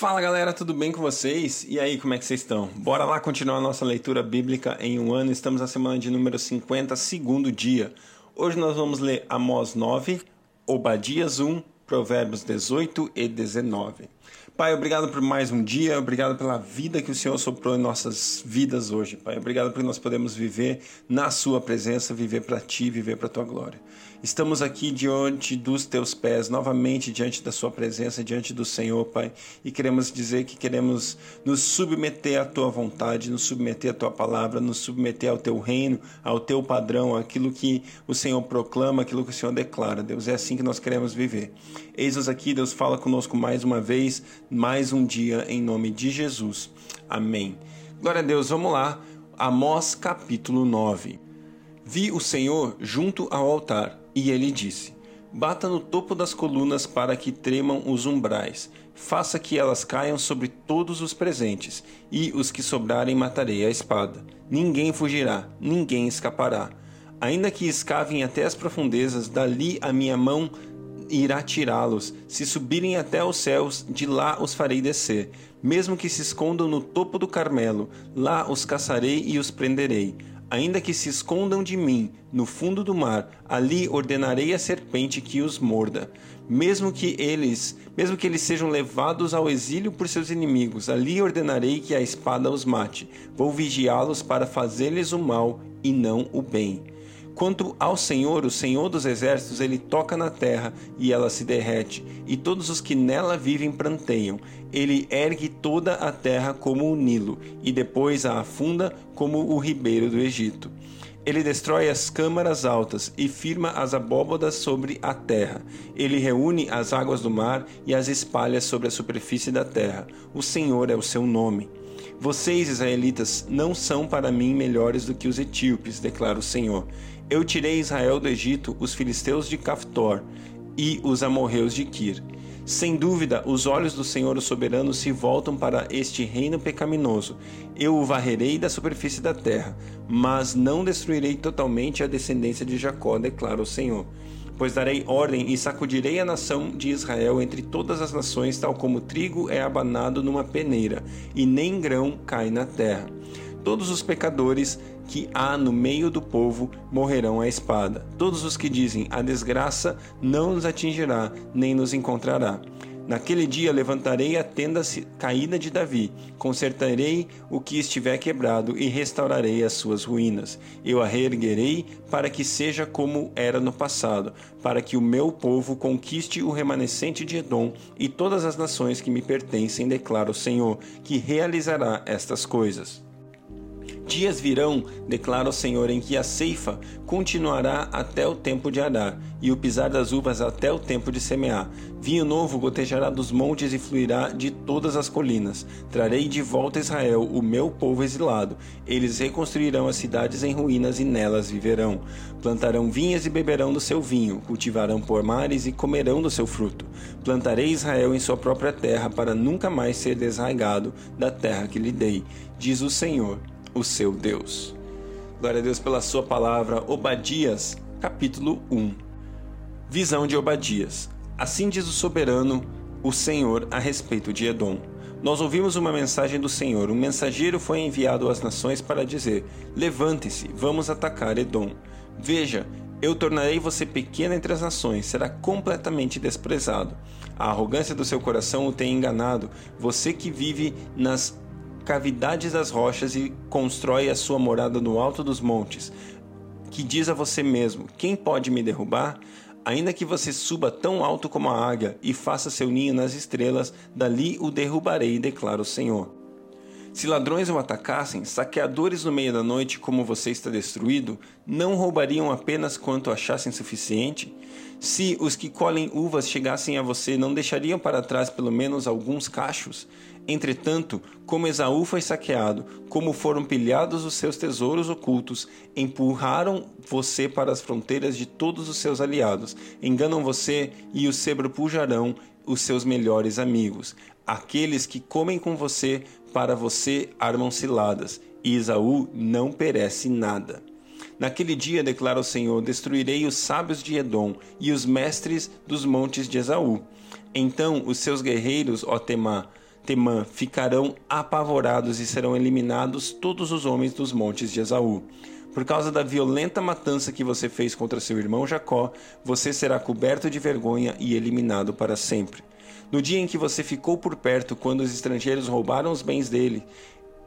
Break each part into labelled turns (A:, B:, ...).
A: Fala galera, tudo bem com vocês? E aí, como é que vocês estão? Bora lá continuar a nossa leitura bíblica em um ano. Estamos na semana de número 50, segundo dia. Hoje nós vamos ler Amós 9, Obadias 1, Provérbios 18 e 19. Pai, obrigado por mais um dia, obrigado pela vida que o Senhor soprou em nossas vidas hoje, Pai. Obrigado porque nós podemos viver na Sua presença, viver para Ti, viver para a Tua glória. Estamos aqui diante dos Teus pés, novamente diante da Sua presença, diante do Senhor, Pai, e queremos dizer que queremos nos submeter à Tua vontade, nos submeter à Tua palavra, nos submeter ao Teu reino, ao Teu padrão, aquilo que o Senhor proclama, aquilo que o Senhor declara. Deus, é assim que nós queremos viver. Eis-nos aqui, Deus, fala conosco mais uma vez mais um dia em nome de Jesus. Amém. Glória a Deus, vamos lá. Amós capítulo 9. Vi o Senhor junto ao altar e ele disse: Bata no topo das colunas para que tremam os umbrais. Faça que elas caiam sobre todos os presentes, e os que sobrarem matarei a espada. Ninguém fugirá, ninguém escapará. Ainda que escavem até as profundezas, dali a minha mão irá tirá-los. Se subirem até os céus, de lá os farei descer. Mesmo que se escondam no topo do Carmelo, lá os caçarei e os prenderei. Ainda que se escondam de mim no fundo do mar, ali ordenarei a serpente que os morda. Mesmo que eles, mesmo que eles sejam levados ao exílio por seus inimigos, ali ordenarei que a espada os mate. Vou vigiá-los para fazer-lhes o mal e não o bem. Quanto ao Senhor, o Senhor dos exércitos, ele toca na terra e ela se derrete, e todos os que nela vivem pranteiam. Ele ergue toda a terra como o Nilo, e depois a afunda como o ribeiro do Egito. Ele destrói as câmaras altas e firma as abóbodas sobre a terra. Ele reúne as águas do mar e as espalha sobre a superfície da terra. O Senhor é o seu nome. Vocês, israelitas, não são para mim melhores do que os etíopes, declara o Senhor. Eu tirei Israel do Egito, os filisteus de Caftor e os amorreus de Kir. Sem dúvida, os olhos do Senhor o soberano se voltam para este reino pecaminoso. Eu o varrerei da superfície da terra, mas não destruirei totalmente a descendência de Jacó, declara o Senhor. Pois darei ordem e sacudirei a nação de Israel entre todas as nações, tal como trigo é abanado numa peneira, e nem grão cai na terra. Todos os pecadores que há no meio do povo morrerão à espada. Todos os que dizem a desgraça não nos atingirá, nem nos encontrará. Naquele dia levantarei a tenda caída de Davi, consertarei o que estiver quebrado e restaurarei as suas ruínas. Eu a reerguerei para que seja como era no passado, para que o meu povo conquiste o remanescente de Edom e todas as nações que me pertencem, declara o Senhor, que realizará estas coisas. Dias virão, declara o Senhor, em que a ceifa continuará até o tempo de arar, e o pisar das uvas até o tempo de semear. Vinho novo gotejará dos montes e fluirá de todas as colinas. Trarei de volta a Israel, o meu povo exilado. Eles reconstruirão as cidades em ruínas e nelas viverão. Plantarão vinhas e beberão do seu vinho, cultivarão pomares e comerão do seu fruto. Plantarei Israel em sua própria terra, para nunca mais ser desraigado da terra que lhe dei, diz o Senhor o seu Deus. Glória a Deus pela sua palavra. Obadias, capítulo 1. Visão de Obadias. Assim diz o soberano, o Senhor, a respeito de Edom. Nós ouvimos uma mensagem do Senhor. Um mensageiro foi enviado às nações para dizer: Levante-se, vamos atacar Edom. Veja, eu tornarei você pequeno entre as nações, será completamente desprezado. A arrogância do seu coração o tem enganado. Você que vive nas cavidades das rochas e constrói a sua morada no alto dos montes, que diz a você mesmo: Quem pode me derrubar? Ainda que você suba tão alto como a águia e faça seu ninho nas estrelas, dali o derrubarei, declara o Senhor. Se ladrões o atacassem, saqueadores no meio da noite, como você está destruído, não roubariam apenas quanto achassem suficiente? Se os que colhem uvas chegassem a você, não deixariam para trás pelo menos alguns cachos? Entretanto, como Esaú foi saqueado, como foram pilhados os seus tesouros ocultos, empurraram você para as fronteiras de todos os seus aliados, enganam você e o sobrepujarão os seus melhores amigos, aqueles que comem com você, para você armam ciladas, e Esaú não perece nada. Naquele dia, declara o Senhor, destruirei os sábios de Edom e os mestres dos montes de Esaú. Então os seus guerreiros, ó Temá, Temã ficarão apavorados e serão eliminados todos os homens dos montes de Esaú. Por causa da violenta matança que você fez contra seu irmão Jacó, você será coberto de vergonha e eliminado para sempre. No dia em que você ficou por perto, quando os estrangeiros roubaram os bens dele,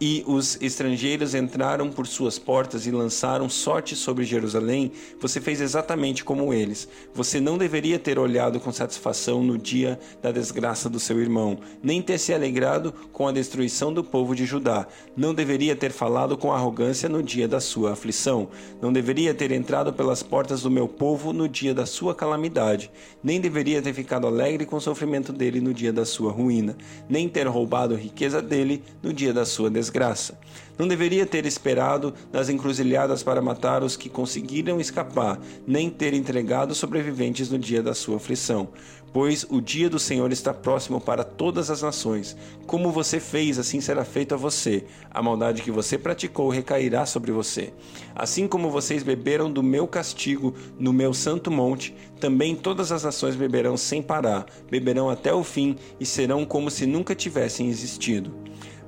A: e os estrangeiros entraram por suas portas e lançaram sorte sobre Jerusalém, você fez exatamente como eles. Você não deveria ter olhado com satisfação no dia da desgraça do seu irmão, nem ter se alegrado com a destruição do povo de Judá. Não deveria ter falado com arrogância no dia da sua aflição. Não deveria ter entrado pelas portas do meu povo no dia da sua calamidade. Nem deveria ter ficado alegre com o sofrimento dele no dia da sua ruína. Nem ter roubado a riqueza dele no dia da sua desgraça desgraça. Não deveria ter esperado nas encruzilhadas para matar os que conseguiram escapar, nem ter entregado sobreviventes no dia da sua aflição. Pois o dia do Senhor está próximo para todas as nações. Como você fez, assim será feito a você. A maldade que você praticou recairá sobre você. Assim como vocês beberam do meu castigo no meu santo monte, também todas as nações beberão sem parar, beberão até o fim e serão como se nunca tivessem existido.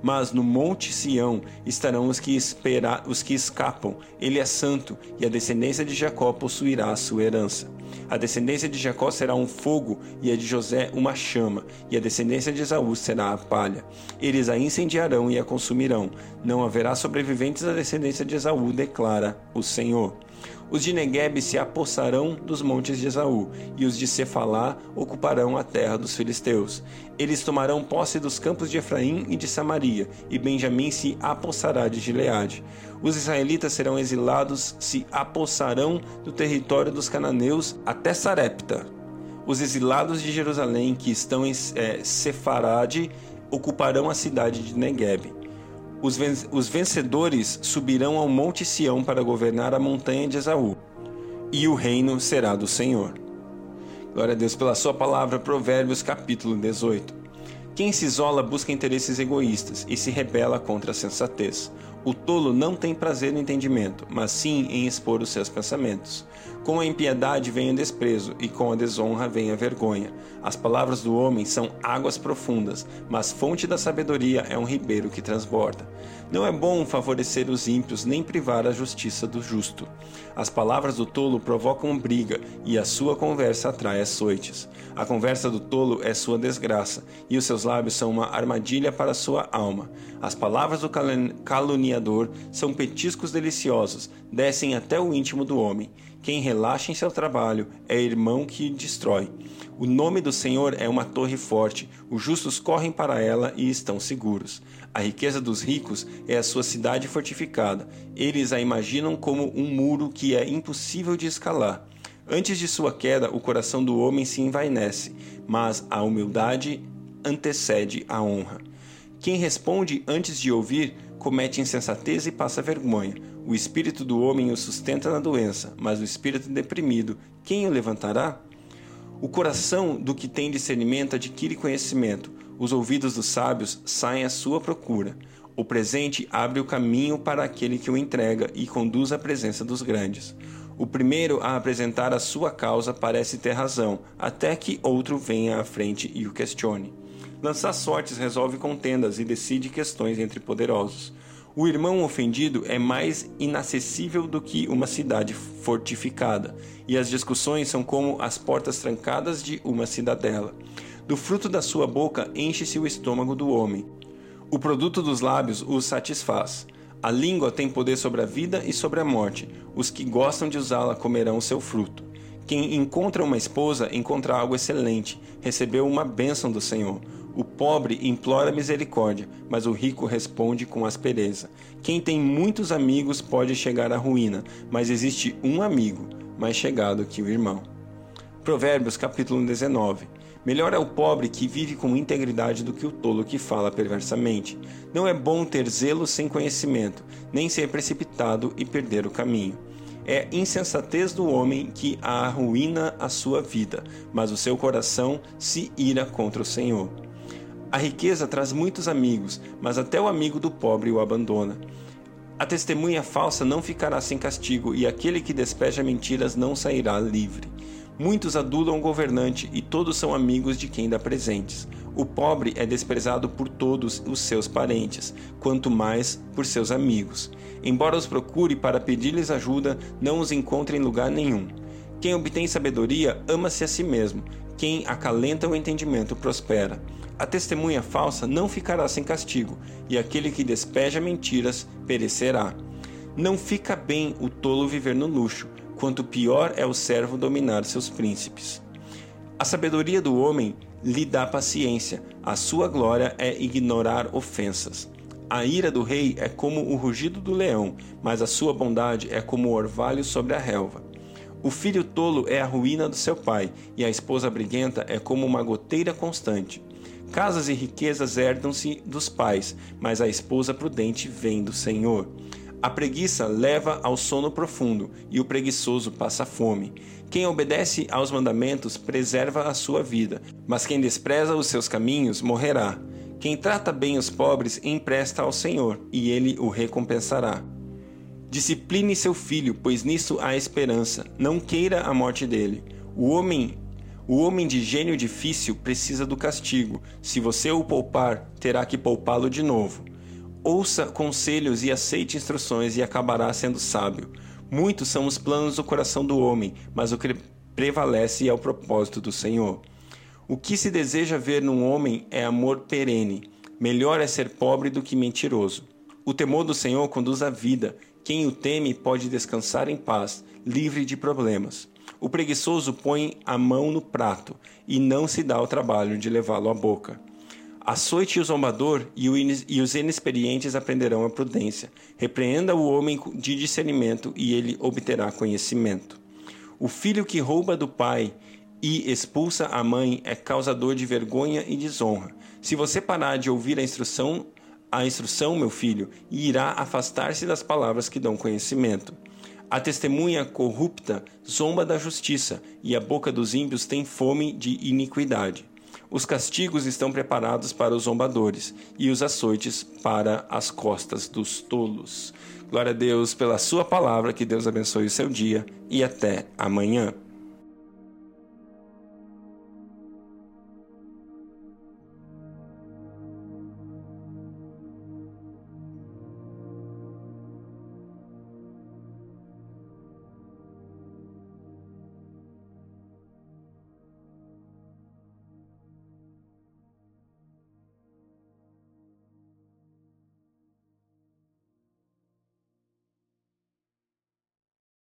A: Mas no monte Sião estarão os que, espera, os que escapam. Ele é santo, e a descendência de Jacó possuirá a sua herança. A descendência de Jacó será um fogo, e a de José uma chama, e a descendência de Esaú será a palha. Eles a incendiarão e a consumirão. Não haverá sobreviventes da descendência de Esaú, declara o Senhor. Os de Negueb se apossarão dos montes de Esaú, e os de Cefalá ocuparão a terra dos filisteus. Eles tomarão posse dos campos de Efraim e de Samaria, e Benjamim se apossará de Gileade. Os israelitas serão exilados, se apossarão do território dos cananeus até Sarepta. Os exilados de Jerusalém, que estão em é, Sefarade, ocuparão a cidade de Negueb. Os vencedores subirão ao monte Sião para governar a montanha de Esaú, e o reino será do Senhor. Glória a Deus pela sua palavra, Provérbios capítulo 18. Quem se isola busca interesses egoístas e se rebela contra a sensatez. O tolo não tem prazer no entendimento, mas sim em expor os seus pensamentos. Com a impiedade vem o desprezo, e com a desonra vem a vergonha. As palavras do homem são águas profundas, mas fonte da sabedoria é um ribeiro que transborda. Não é bom favorecer os ímpios, nem privar a justiça do justo. As palavras do tolo provocam briga, e a sua conversa atrai açoites. A conversa do tolo é sua desgraça, e os seus lábios são uma armadilha para sua alma. As palavras do caluniador são petiscos deliciosos, descem até o íntimo do homem. Quem relaxa em seu trabalho é irmão que destrói. O nome do Senhor é uma torre forte, os justos correm para ela e estão seguros. A riqueza dos ricos é a sua cidade fortificada. Eles a imaginam como um muro que é impossível de escalar. Antes de sua queda, o coração do homem se envainece, mas a humildade antecede a honra. Quem responde antes de ouvir comete insensatez e passa vergonha. O espírito do homem o sustenta na doença, mas o espírito deprimido, quem o levantará? O coração do que tem discernimento adquire conhecimento, os ouvidos dos sábios saem à sua procura. O presente abre o caminho para aquele que o entrega e conduz à presença dos grandes. O primeiro a apresentar a sua causa parece ter razão, até que outro venha à frente e o questione. Lançar sortes resolve contendas e decide questões entre poderosos. O irmão ofendido é mais inacessível do que uma cidade fortificada, e as discussões são como as portas trancadas de uma cidadela. Do fruto da sua boca enche-se o estômago do homem. O produto dos lábios os satisfaz. A língua tem poder sobre a vida e sobre a morte. Os que gostam de usá-la comerão seu fruto. Quem encontra uma esposa encontra algo excelente, recebeu uma bênção do Senhor. O pobre implora misericórdia, mas o rico responde com aspereza. Quem tem muitos amigos pode chegar à ruína, mas existe um amigo mais chegado que o irmão. Provérbios capítulo 19. Melhor é o pobre que vive com integridade do que o tolo que fala perversamente. Não é bom ter zelo sem conhecimento, nem ser precipitado e perder o caminho. É insensatez do homem que arruína a sua vida, mas o seu coração se ira contra o Senhor. A riqueza traz muitos amigos, mas até o amigo do pobre o abandona. A testemunha falsa não ficará sem castigo, e aquele que despeja mentiras não sairá livre. Muitos adulam o governante e todos são amigos de quem dá presentes. O pobre é desprezado por todos os seus parentes, quanto mais por seus amigos. Embora os procure para pedir-lhes ajuda, não os encontre em lugar nenhum. Quem obtém sabedoria ama-se a si mesmo. Quem acalenta o entendimento prospera. A testemunha falsa não ficará sem castigo, e aquele que despeja mentiras perecerá. Não fica bem o tolo viver no luxo, quanto pior é o servo dominar seus príncipes. A sabedoria do homem lhe dá paciência, a sua glória é ignorar ofensas. A ira do rei é como o rugido do leão, mas a sua bondade é como o orvalho sobre a relva. O filho tolo é a ruína do seu pai, e a esposa briguenta é como uma goteira constante. Casas e riquezas herdam-se dos pais, mas a esposa prudente vem do Senhor. A preguiça leva ao sono profundo, e o preguiçoso passa fome. Quem obedece aos mandamentos preserva a sua vida, mas quem despreza os seus caminhos morrerá. Quem trata bem os pobres empresta ao Senhor, e ele o recompensará. Discipline seu filho, pois nisso há esperança. Não queira a morte dele. O homem, o homem de gênio difícil precisa do castigo. Se você o poupar, terá que poupá-lo de novo. Ouça conselhos e aceite instruções e acabará sendo sábio. Muitos são os planos do coração do homem, mas o que prevalece é o propósito do Senhor. O que se deseja ver num homem é amor perene. Melhor é ser pobre do que mentiroso. O temor do Senhor conduz à vida. Quem o teme pode descansar em paz, livre de problemas. O preguiçoso põe a mão no prato e não se dá o trabalho de levá-lo à boca. Açoite o zombador e, os inexperientes aprenderão a prudência. Repreenda o homem de discernimento e ele obterá conhecimento. O filho que rouba do pai e expulsa a mãe é causador de vergonha e desonra. Se você parar de ouvir a instrução, a instrução, meu filho, irá afastar-se das palavras que dão conhecimento. A testemunha corrupta zomba da justiça, e a boca dos ímpios tem fome de iniquidade. Os castigos estão preparados para os zombadores e os açoites para as costas dos tolos. Glória a Deus pela Sua palavra, que Deus abençoe o seu dia e até amanhã.